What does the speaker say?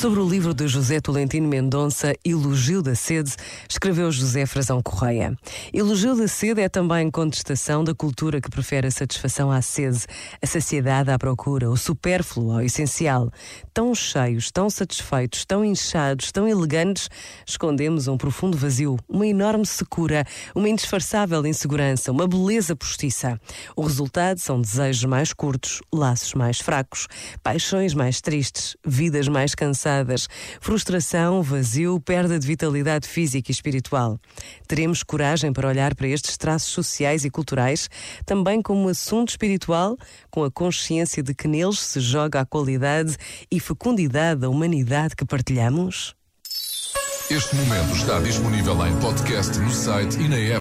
Sobre o livro de José Tolentino Mendonça, Elogio da Sede, escreveu José Frazão Correia. Elogio da Sede é também contestação da cultura que prefere a satisfação à sede, a saciedade à procura, o supérfluo ao essencial. Tão cheios, tão satisfeitos, tão inchados, tão elegantes, escondemos um profundo vazio, uma enorme secura, uma indisfarçável insegurança, uma beleza postiça. O resultado são desejos mais curtos, laços mais fracos, paixões mais tristes, vidas mais cansadas cansadas, frustração, vazio, perda de vitalidade física e espiritual. Teremos coragem para olhar para estes traços sociais e culturais também como assunto espiritual, com a consciência de que neles se joga a qualidade e fecundidade da humanidade que partilhamos? Este momento está disponível em podcast no site e na app.